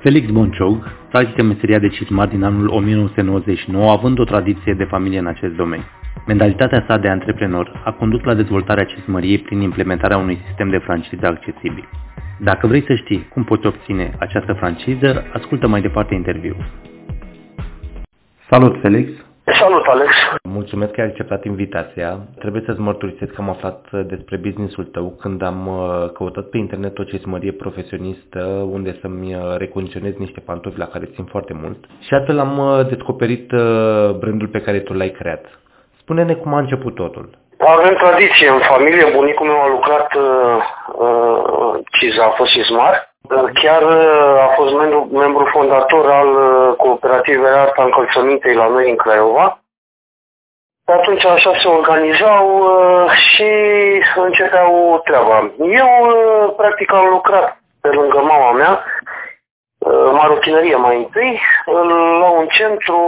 Felix Bonciog practică meseria de cizmar din anul 1999, având o tradiție de familie în acest domeniu. Mentalitatea sa de antreprenor a condus la dezvoltarea cizmăriei prin implementarea unui sistem de franciză accesibil. Dacă vrei să știi cum poți obține această franciză, ascultă mai departe interviul. Salut, Felix! Salut, Alex! Mulțumesc că ai acceptat invitația. Trebuie să-ți mărturisesc că am aflat despre businessul tău când am uh, căutat pe internet o cezmărie profesionistă unde să-mi uh, recondiționez niște pantofi la care țin foarte mult și astfel am uh, descoperit brandul pe care tu l-ai creat. Spune-ne cum a început totul. Avem tradiție în familie. Bunicul meu a lucrat uh, CIZA, a fost Ismar Chiar uh, a fost membru, membru fondator al uh, cooperativei Arta Încălțămintei la noi în Craiova. De atunci așa se organizau uh, și începeau treaba. Eu practic am lucrat pe lângă mama mea, marochinărie mai întâi, la un centru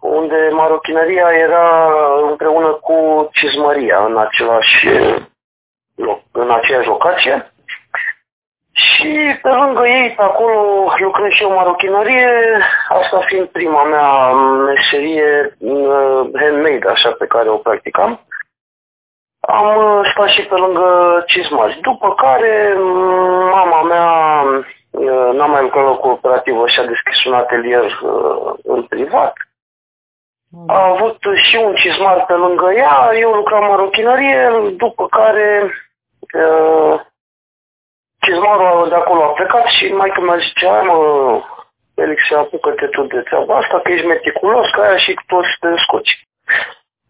unde marochinăria era împreună cu cizmăria în același loc, în aceeași locație. Și pe lângă ei, pe acolo, lucrez și eu marochinărie, asta fiind prima mea meserie uh, handmade, așa, pe care o practicam. Am uh, stat și pe lângă cizmați. După care, mama mea uh, n-a mai lucrat la cooperativă și a deschis un atelier în privat. A avut și un cizmar pe lângă ea, eu lucram marochinărie, după care Cizmarul de acolo a plecat și mai că mi-a zis, hai mă, Felix, apucă-te tu de treaba asta, că ești meticulos, că aia și toți te scoci.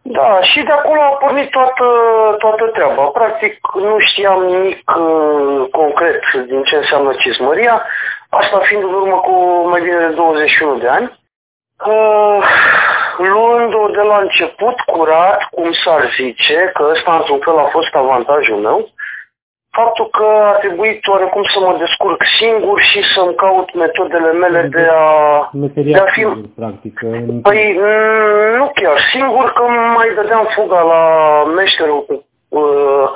Da, și de acolo a pornit toată, toată treaba. Practic nu știam nimic uh, concret din ce înseamnă cizmăria, asta fiind în urmă cu mai bine de 21 de ani. Uh, luând-o de la început curat, cum s-ar zice, că ăsta într-un fel a fost avantajul meu, faptul că a trebuit oarecum să mă descurc singur și să-mi caut metodele mele de a, de a fi... practic. Păi mm, nu chiar singur, că mai dădeam fuga la meșterul uh,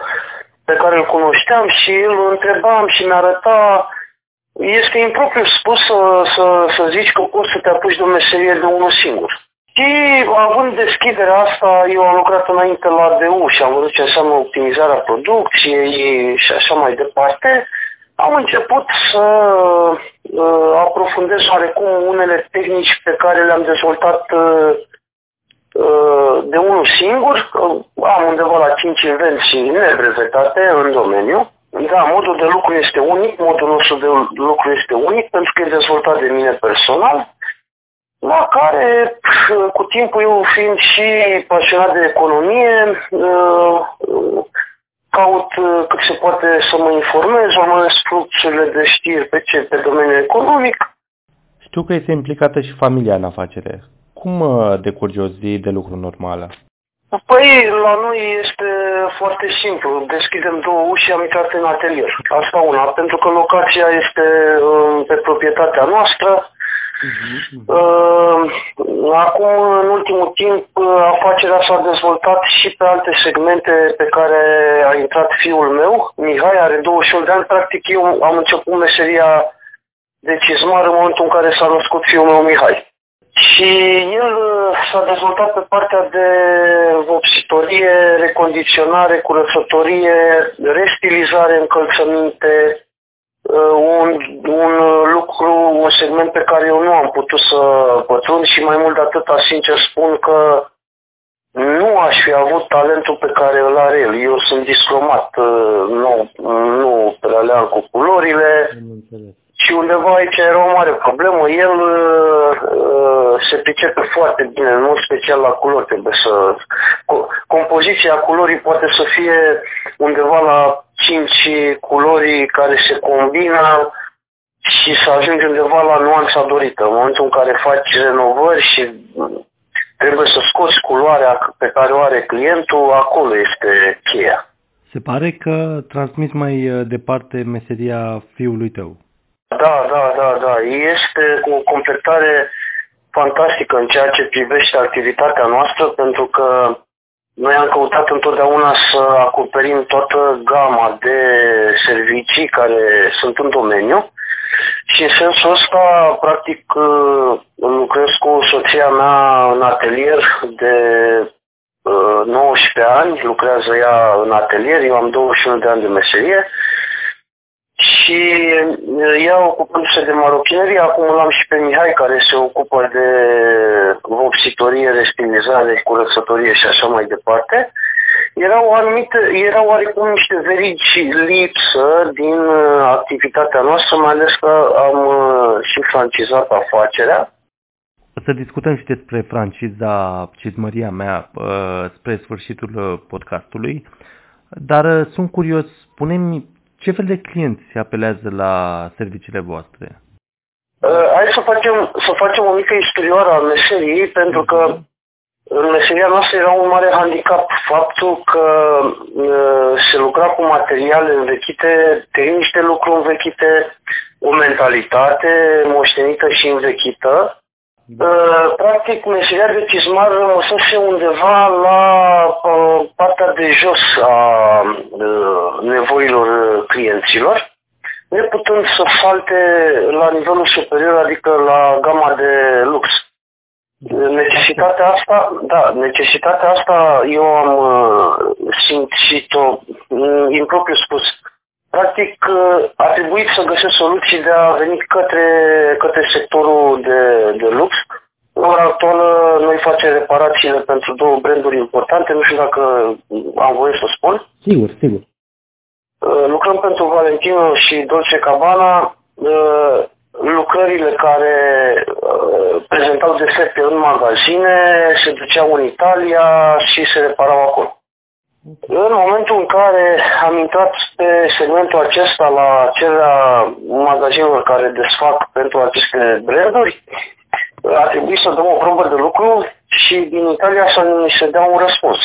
pe care îl cunoșteam și îl întrebam și mi-arăta este impropriu spus să, să, să zici că poți să te apuci de o meserie de unul singur. Și având deschiderea asta, eu am lucrat înainte la DU și am văzut ce înseamnă optimizarea producției și așa mai departe. Am început să uh, aprofundez oarecum unele tehnici pe care le-am dezvoltat uh, uh, de unul singur. Am undeva la 5 invenții nebrevetate în domeniu. Da, modul de lucru este unic, modul nostru de lucru este unic pentru că e dezvoltat de mine personal la care, cu timpul eu fiind și pasionat de economie, uh, caut uh, cât se poate să mă informez, urmăresc fluxurile de știri pe ce, pe domeniul economic. Știu că este implicată și familia în afacere. Cum uh, decurge o zi de lucru normală? Păi, la noi este foarte simplu. Deschidem două uși și am intrat în atelier. Asta una, pentru că locația este pe proprietatea noastră, Uh, acum, în ultimul timp, afacerea s-a dezvoltat și pe alte segmente pe care a intrat fiul meu. Mihai are 28 de ani. Practic, eu am început meseria de cizmar în momentul în care s-a născut fiul meu Mihai. Și el uh, s-a dezvoltat pe partea de vopsitorie, recondiționare, curățătorie, restilizare, încălțăminte, Uh, un, un lucru, un segment pe care eu nu am putut să pătrund și mai mult de atâta sincer spun că nu aș fi avut talentul pe care îl are el. Eu sunt discromat, uh, nu, nu prea leal cu culorile și undeva aici era o mare problemă. El uh, se pricepe foarte bine, nu special la culori. Trebuie să... Compoziția culorii poate să fie undeva la cinci culori care se combină și să ajungi undeva la nuanța dorită. În momentul în care faci renovări și trebuie să scoți culoarea pe care o are clientul, acolo este cheia. Se pare că transmis mai uh, departe meseria fiului tău. Da, da, da, da. Este o completare fantastică în ceea ce privește activitatea noastră, pentru că noi am căutat întotdeauna să acoperim toată gama de servicii care sunt în domeniu Și în sensul ăsta, practic, lucrez cu soția mea în atelier de 19 ani, lucrează ea în atelier, eu am 21 de ani de meserie și ea ocupându-se de marochinerie, acum l-am și pe Mihai care se ocupă de vopsitorie, restilizare, curățătorie și așa mai departe. Erau anumite, erau oarecum niște verigi lipsă din activitatea noastră, mai ales că am și francizat afacerea. Să discutăm și despre franciza cizmăria mea spre sfârșitul podcastului, dar sunt curios, spune-mi ce fel de clienți apelează la serviciile voastre? Uh, hai să facem, să facem o mică istorioară a meseriei, pentru că în meseria noastră era un mare handicap faptul că uh, se lucra cu materiale învechite, tehnici de lucru învechite, o mentalitate moștenită și învechită Uh, practic, meseria de cizmar rămăsese undeva la uh, partea de jos a uh, nevoilor clienților, neputând să salte la nivelul superior, adică la gama de lux. Necesitatea asta, da, necesitatea asta eu am simțit-o, impropriu spus, Practic, a trebuit să găsesc soluții de a veni către, către sectorul de, de lux. În ora actuală, noi facem reparațiile pentru două branduri importante, nu știu dacă am voie să spun. Sigur, sigur. Uh, lucrăm pentru Valentino și Dolce Cabana. Uh, lucrările care uh, prezentau defecte în magazine se duceau în Italia și se reparau acolo. În momentul în care am intrat pe segmentul acesta la cererea magazinelor care desfac pentru aceste branduri, a trebuit să dăm o probă de lucru și din Italia să ni se dea un răspuns.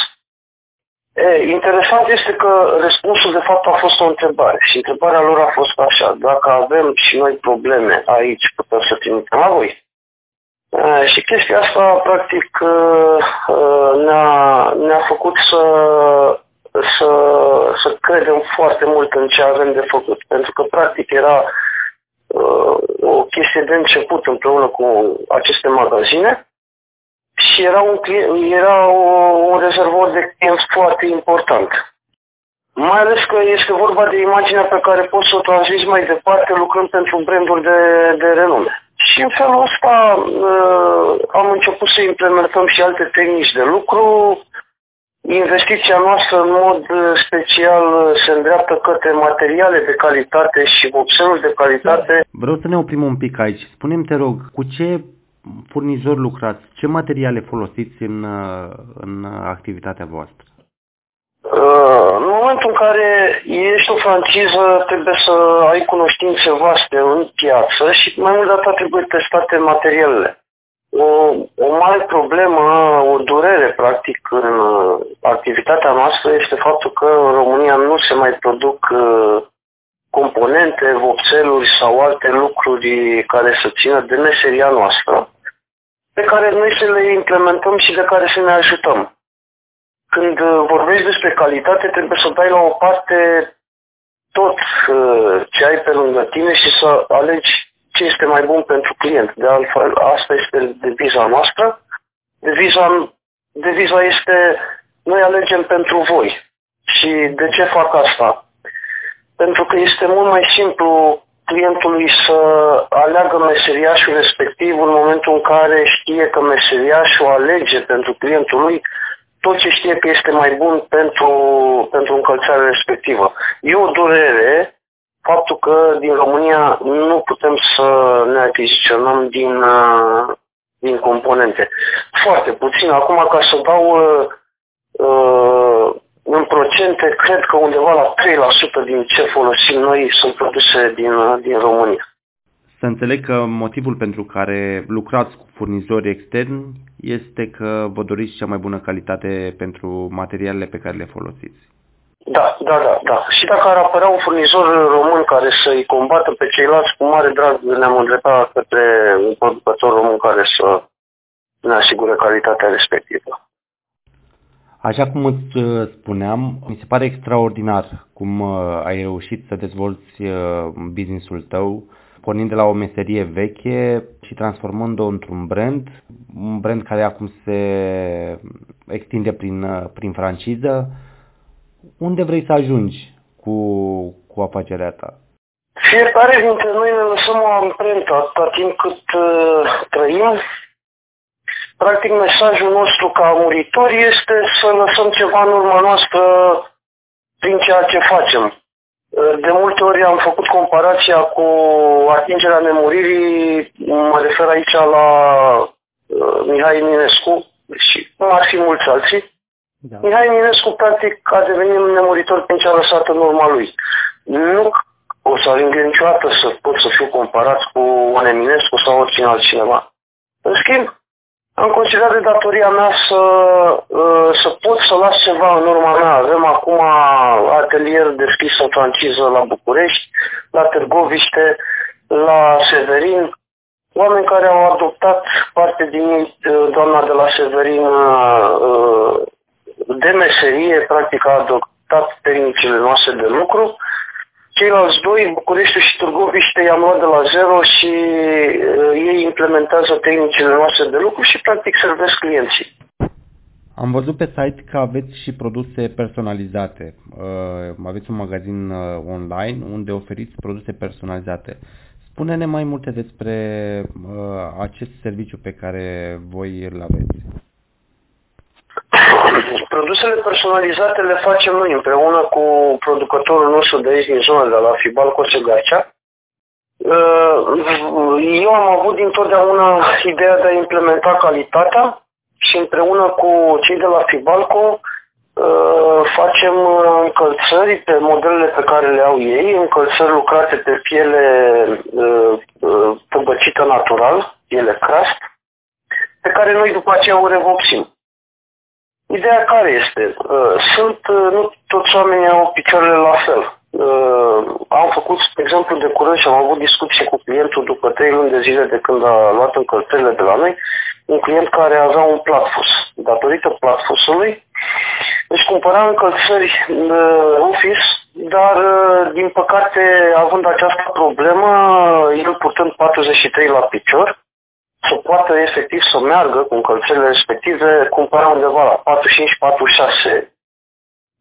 E, interesant este că răspunsul de fapt a fost o întrebare și întrebarea lor a fost așa, dacă avem și noi probleme aici, putem să trimitem la voi. Uh, și chestia asta, practic, uh, uh, ne-a, ne-a făcut să, să, să credem foarte mult în ce avem de făcut. Pentru că, practic, era o chestie de început împreună cu aceste magazine și era un, era un rezervor de clienți foarte important. Mai ales că este vorba de imaginea pe care poți să o transmiți mai departe lucrând pentru branduri de, de renume. Și în felul ăsta uh, am început să implementăm și alte tehnici de lucru. Investiția noastră în mod special se îndreaptă către materiale de calitate și vopseluri de calitate. Vreau să ne oprim un pic aici. Spune-mi, te rog, cu ce furnizor lucrați? Ce materiale folosiți în, uh, în activitatea voastră? Uh, în momentul în care ești o franciză, trebuie să ai cunoștințe vaste în piață și mai mult dată trebuie testate materialele. O, o mare problemă, o durere, practic, în uh, activitatea noastră este faptul că în România nu se mai produc uh, componente, vopseluri sau alte lucruri care să țină de meseria noastră, pe care noi să le implementăm și de care să ne ajutăm. Când uh, vorbești despre calitate, trebuie să dai la o parte tot uh, ce ai pe lângă tine și să alegi ce este mai bun pentru client. De altfel, asta este deviza noastră. Deviza, deviza este noi alegem pentru voi. Și de ce fac asta? Pentru că este mult mai simplu clientului să aleagă meseriașul respectiv în momentul în care știe că meseriașul alege pentru clientul lui tot ce știe că este mai bun pentru, pentru încălțarea respectivă. E o durere faptul că din România nu putem să ne achiziționăm din, uh, din componente. Foarte puțin. Acum, ca să dau uh, uh, în procente, cred că undeva la 3% din ce folosim noi sunt produse din, uh, din România. Să înțeleg că motivul pentru care lucrați cu furnizori externi este că vă doriți cea mai bună calitate pentru materialele pe care le folosiți. Da, da, da, da. Și dacă ar apărea un furnizor român care să-i combată pe ceilalți, cu mare drag ne-am îndreptat către un producător român care să ne asigure calitatea respectivă. Așa cum îți uh, spuneam, mi se pare extraordinar cum uh, ai reușit să dezvolți uh, businessul tău pornind de la o meserie veche și transformând-o într-un brand, un brand care acum se extinde prin, prin franciză. Unde vrei să ajungi cu, cu afacerea ta? Fiecare dintre noi ne lăsăm o amprentă atâta timp cât uh, trăim. Practic, mesajul nostru ca muritori este să lăsăm ceva în urma noastră prin ceea ce facem. De multe ori am făcut comparația cu atingerea nemuririi, mă refer aici la uh, Mihai Eminescu și cum ar fi mulți alții. Da. Mihai Eminescu, practic, a devenit nemuritor prin ce a lăsat în urma lui. Nu o să ajung niciodată să pot să fiu comparat cu un Eminescu sau oricine altcineva. În schimb, am considerat de datoria mea să, uh, să pot să las ceva în urma mea. Avem acum atelier deschis în franciză la București, la Târgoviște, la Severin, oameni care au adoptat parte din ei, uh, doamna de la Severin, uh, de meserie, practic a adoptat tehnicile noastre de lucru Ceilalți doi, București și Târgoviște, i-am luat de la zero și uh, ei implementează tehnicile noastre de lucru și practic servesc clienții. Am văzut pe site că aveți și produse personalizate. Uh, aveți un magazin uh, online unde oferiți produse personalizate. Spune-ne mai multe despre uh, acest serviciu pe care voi îl aveți. Produsele personalizate le facem noi împreună cu producătorul nostru de aici din zona de la Fibal Cosegacea. Uh, eu am avut dintotdeauna ideea de a implementa calitatea și împreună cu cei de la Fibalco uh, facem încălțări pe modelele pe care le au ei, încălțări lucrate pe piele tăbăcită uh, natural, piele crust, pe care noi după aceea o revopsim. Ideea care este? Uh, sunt, uh, nu toți oamenii au picioarele la fel. Uh, am făcut, de exemplu, de curând și am avut discuție cu clientul după trei luni de zile de când a luat încălțările de la noi, un client care avea un platfus. Datorită platfusului, își cumpăra încălțări office, dar, din păcate, având această problemă, el purtând 43 la picior, să poată efectiv să meargă cu încălțările respective, cumpăra undeva la 45-46.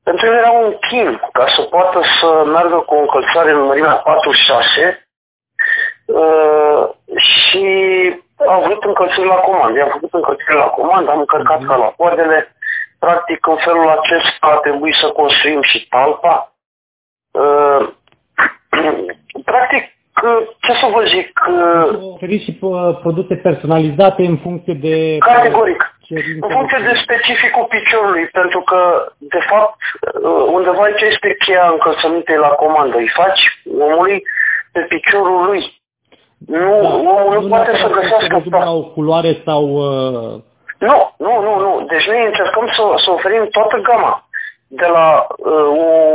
Pentru el era un chin ca să poată să meargă cu o încălțare în mărimea 46 uh, și am vrut încălțări la comandă. Am făcut încălțări la comandă, am încărcat ca la poadele. Practic, în felul acesta a trebuit să construim și talpa. Uh, practic, ce să vă zic... Oferiți și uh, produse personalizate în funcție de... Categoric. În funcție de specificul piciorului, pentru că, de fapt, uh, undeva aici este cheia încălțămintei la comandă. Îi faci omului pe piciorul lui. Nu, da, omul nu poate să găsească... Nu culoare sau... Uh... Nu, nu, nu, nu. Deci noi încercăm să, să oferim toată gama de la uh,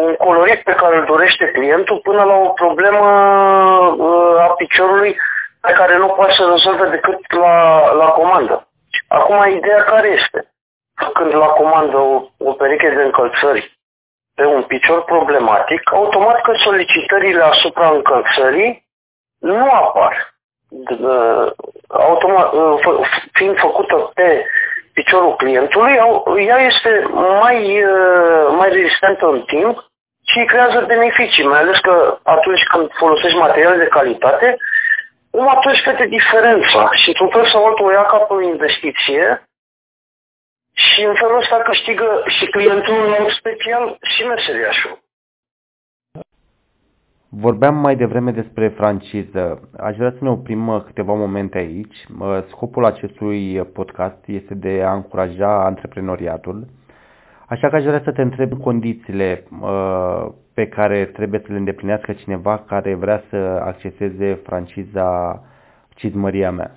un colorit pe care îl dorește clientul până la o problemă uh, a piciorului pe care nu poate să rezolve decât la, la comandă. Acum, ideea care este? Când la comandă o, o pereche de încălțări pe un picior problematic, automat că solicitările asupra încălțării nu apar. Uh, automat, uh, fiind făcută pe piciorul clientului, ea este mai, uh, mai rezistentă în timp și îi creează beneficii, mai ales că atunci când folosești materiale de calitate, nu atunci vede diferența și într-un fel sau altul o ia ca pe o investiție și în felul ăsta câștigă și clientul în mod special și meseriașul. Vorbeam mai devreme despre franciză. Aș vrea să ne oprim uh, câteva momente aici. Uh, scopul acestui podcast este de a încuraja antreprenoriatul. Așa că aș vrea să te întreb condițiile uh, pe care trebuie să le îndeplinească cineva care vrea să acceseze franciza Cizmăria mea.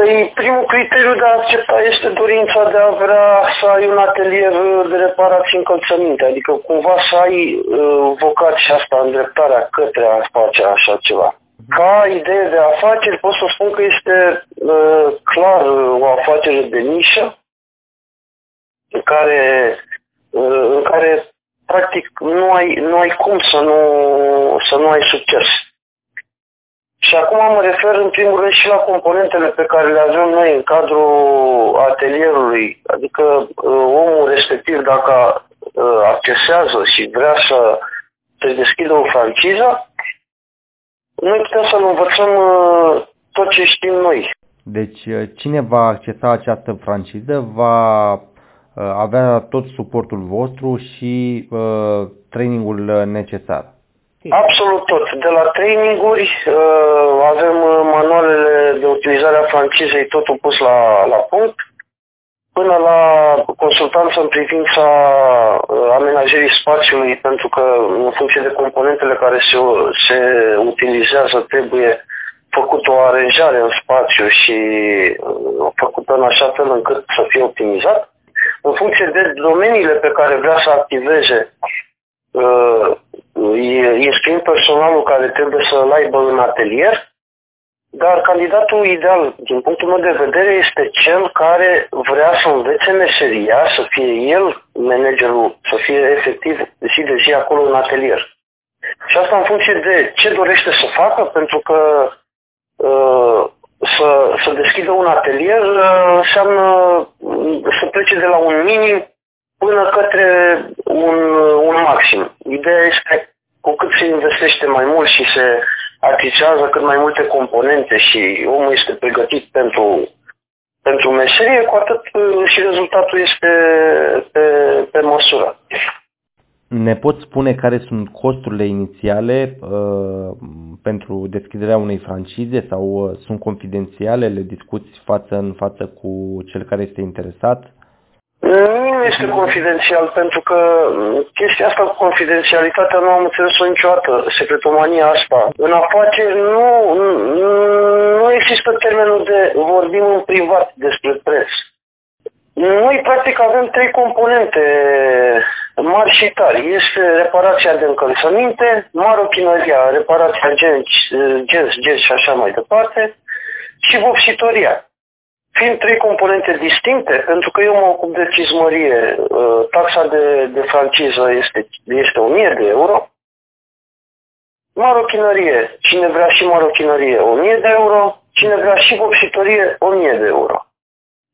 Păi primul criteriu de a accepta este dorința de a vrea să ai un atelier de reparații încălțăminte, adică cumva să ai uh, vocația asta, îndreptarea către a face așa ceva. Ca idee de afaceri pot să spun că este uh, clar o afacere de nișă în care, uh, în care practic nu ai, nu ai cum să nu, să nu ai succes. Și acum mă refer în primul rând și la componentele pe care le avem noi în cadrul atelierului. Adică uh, omul respectiv dacă uh, accesează și vrea să se deschidă o franciză, noi putem să-l învățăm uh, tot ce știm noi. Deci cine va accesa această franciză va avea tot suportul vostru și uh, trainingul necesar. Absolut tot. De la traininguri uh, avem manualele de utilizare a francizei totul pus la, la punct, până la consultanță în privința uh, amenajării spațiului, pentru că în funcție de componentele care se, se utilizează trebuie făcut o aranjare în spațiu și uh, făcută în așa fel încât să fie optimizat. În funcție de domeniile pe care vrea să activeze uh, înscrim personalul care trebuie să-l aibă în atelier, dar candidatul ideal, din punctul meu de vedere, este cel care vrea să învețe meseria, să fie el managerul, să fie efectiv zi de zi acolo în atelier. Și asta în funcție de ce dorește să facă, pentru că uh, să, să deschidă un atelier uh, înseamnă să plece de la un minim până către un, un maxim. Ideea este cu cât se investește mai mult și se achicează cât mai multe componente și omul este pregătit pentru, pentru meserie, cu atât uh, și rezultatul este pe, pe măsură. Ne poți spune care sunt costurile inițiale uh, pentru deschiderea unei francize sau uh, sunt confidențiale, le discuți față în față cu cel care este interesat? Nu este confidențial, pentru că chestia asta cu confidențialitatea nu am înțeles-o niciodată, secretomania asta. În afaceri nu, nu există termenul de vorbim în privat despre preț. Noi, practic, avem trei componente mari și tari. Este reparația de încălțăminte, marochinăria, reparația gens, gens, gens și așa mai departe, și vopsitoria. Fiind trei componente distincte, pentru că eu mă ocup de cizmărie, uh, taxa de, de franciză este, este 1000 de euro, marochinărie, cine vrea și marochinărie, 1000 de euro, cine vrea și vopsitorie, 1000 de euro.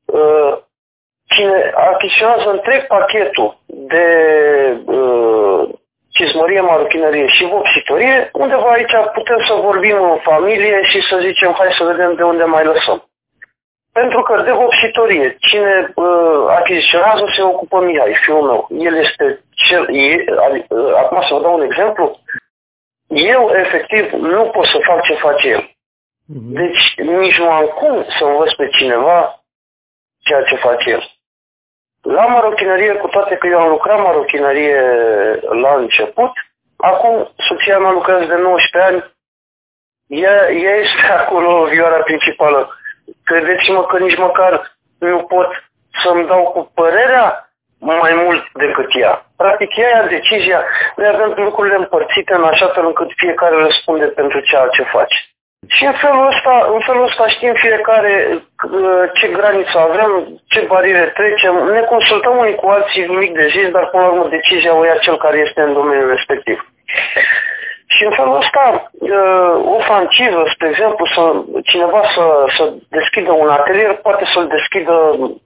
Uh, cine achiziționează întreg pachetul de uh, cizmărie, marochinărie și vopsitorie, undeva aici putem să vorbim în familie și să zicem hai să vedem de unde mai lăsăm. Pentru că de vopsitorie, cine uh, achiziționează se ocupă Mihai, fiul meu. El este cel... E, uh, acum să vă dau un exemplu. Eu, efectiv, nu pot să fac ce face el. Uh-huh. Deci nici nu am cum să învăț pe cineva ceea ce face el. La marochinărie, cu toate că eu am lucrat marochinărie la început, acum soția mea lucrează de 19 ani, ea, ea este acolo vioara principală credeți-mă că nici măcar nu pot să-mi dau cu părerea mai mult decât ea. Practic, ea ia decizia, noi avem lucrurile împărțite în așa fel încât fiecare răspunde pentru ceea ce face. Și în felul ăsta, în felul ăsta știm fiecare uh, ce graniță avem, ce bariere trecem, ne consultăm unii cu alții nimic de zis, dar până la urmă decizia o ia cel care este în domeniul respectiv. Și în felul ăsta, o franciză, spre exemplu, să, cineva să, să deschidă un atelier, poate să-l deschidă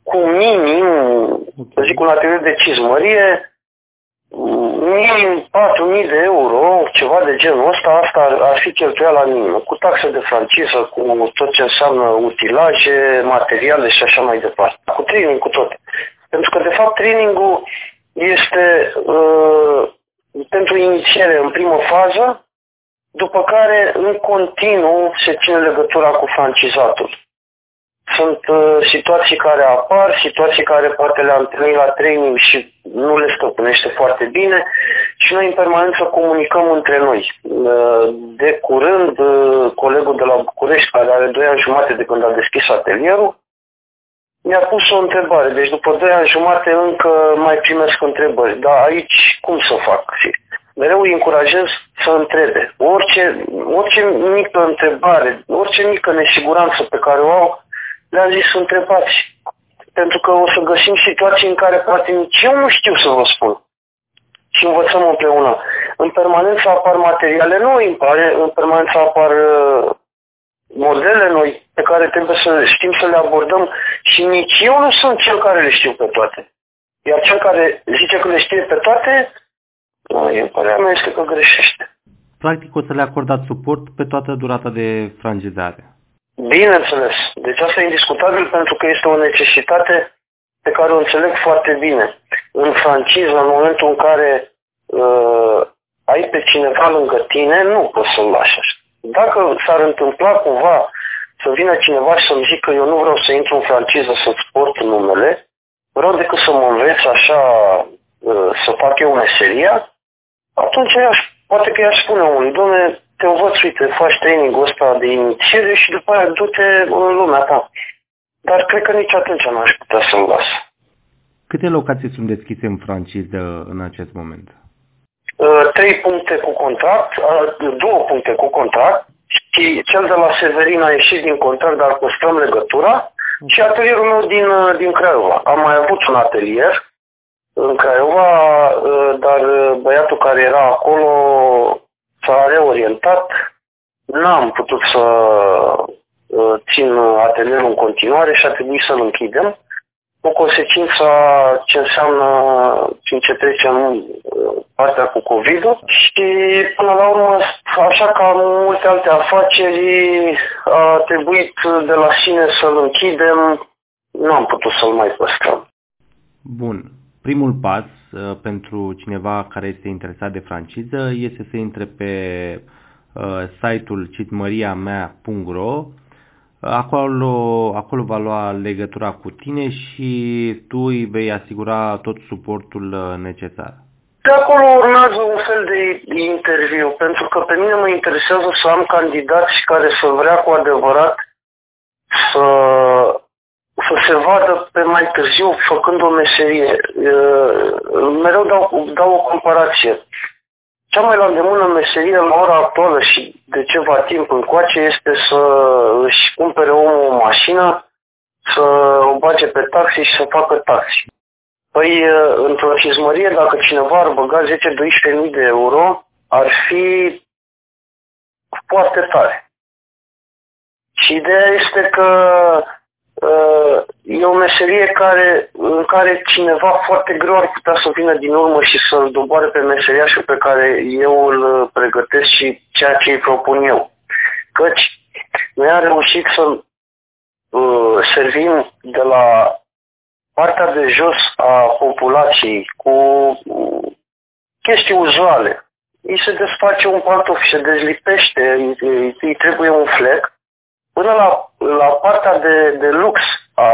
cu minim, să zic, un atelier de cizmărie, minim 4.000 de euro, ceva de genul ăsta, asta ar, ar fi cheltuiala minimă, cu taxe de franciză, cu tot ce înseamnă utilaje, materiale și așa mai departe, cu training, cu tot. Pentru că, de fapt, trainingul este uh, pentru inițiere în primă fază, după care în continuu se ține legătura cu francizatul. Sunt uh, situații care apar, situații care poate le-am întâlnit la training și nu le stăpânește foarte bine și noi în permanență comunicăm între noi. Uh, de curând, uh, colegul de la București, care are 2 ani jumate de când a deschis atelierul, mi-a pus o întrebare. Deci după 2 ani jumate încă mai primesc întrebări. Dar aici cum să fac? Și mereu îi încurajez să întrebe. Orice, orice mică întrebare, orice mică nesiguranță pe care o au, le-am zis să întrebați. Pentru că o să găsim situații în care poate nici eu nu știu să vă spun. Și învățăm împreună. În permanență apar materiale noi, în permanență apar uh, modele noi pe care trebuie să știm să le abordăm și nici eu nu sunt cel care le știu pe toate. Iar cel care zice că le știe pe toate, eu părerea mea este că greșește. Practic o să le acordați suport pe toată durata de frangizare. Bineînțeles. Deci asta e indiscutabil pentru că este o necesitate pe care o înțeleg foarte bine. În franciză, în momentul în care uh, ai pe cineva lângă tine, nu poți să-l lași așa. Dacă s-ar întâmpla cumva să vină cineva și să-mi zică eu nu vreau să intru în franciză să-ți port numele, vreau decât să mă înveți așa uh, să fac eu meseria, atunci aș, poate că i-aș spune unui, domne, te învăț, uite, faci training-ul ăsta de inițiere și după aia du-te în lumea ta. Dar cred că nici atunci nu aș putea să-l las. Câte locații sunt deschise în franciză în acest moment? Uh, trei puncte cu contract, uh, două puncte cu contract și cel de la Severin a ieșit din contract, dar păstrăm legătura și atelierul meu din, uh, din Craiova. Am mai avut un atelier în Craiova, dar băiatul care era acolo s-a reorientat. N-am putut să țin atelierul în continuare și a trebuit să-l închidem o consecință ce înseamnă prin ce trecem uh, partea cu covid și până la urmă, așa ca multe alte afaceri, a trebuit de la sine să-l închidem, nu am putut să-l mai păstrăm. Bun. Primul pas uh, pentru cineva care este interesat de franciză este să intre pe uh, site-ul citmariamea.ro Acolo, acolo va lua legătura cu tine și tu îi vei asigura tot suportul uh, necesar. De acolo urmează un fel de interviu, pentru că pe mine mă interesează să am candidați care să vrea cu adevărat să, să se vadă pe mai târziu făcând o meserie. Uh, mereu dau, dau o comparație. Cea mai la îndemână meserie la ora actuală și de ceva timp încoace este să își cumpere omul o mașină, să o bage pe taxi și să facă taxi. Păi, într-o cizmărie, dacă cineva ar băga 10-12.000 de euro, ar fi foarte tare. Și ideea este că Uh, e o meserie care, în care cineva foarte greu ar putea să vină din urmă și să-l doboare pe meseriașul pe care eu îl pregătesc și ceea ce îi propun eu. Căci noi am reușit să uh, servim de la partea de jos a populației cu uh, chestii uzuale. Îi se desface un pantof, se dezlipește, îi, îi, îi trebuie un flec până la, la partea de, de lux a,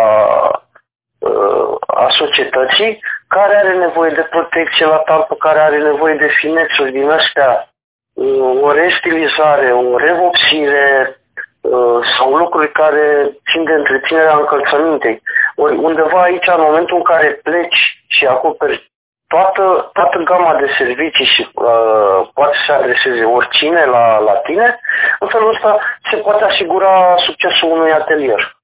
a societății, care are nevoie de protecție la talpă, care are nevoie de finețuri din astea, o restilizare, o revopsire sau lucruri care țin de întreținerea încălțămintei. Ori undeva aici, în momentul în care pleci și acoperi toată, toată gama de servicii și uh, poate să adreseze oricine la, la tine, în felul ăsta se poate asigura succesul unui atelier.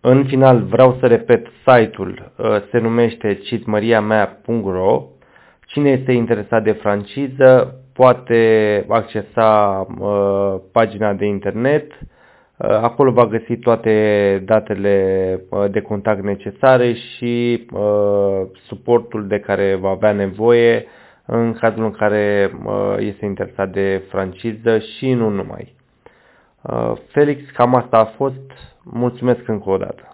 În final vreau să repet, site-ul uh, se numește citmariamea.ro Cine este interesat de franciză poate accesa uh, pagina de internet Uh, acolo va găsi toate datele uh, de contact necesare și uh, suportul de care va avea nevoie în cazul în care este interesat de franciză și nu numai. Felix, cam asta a fost. Mulțumesc încă o dată.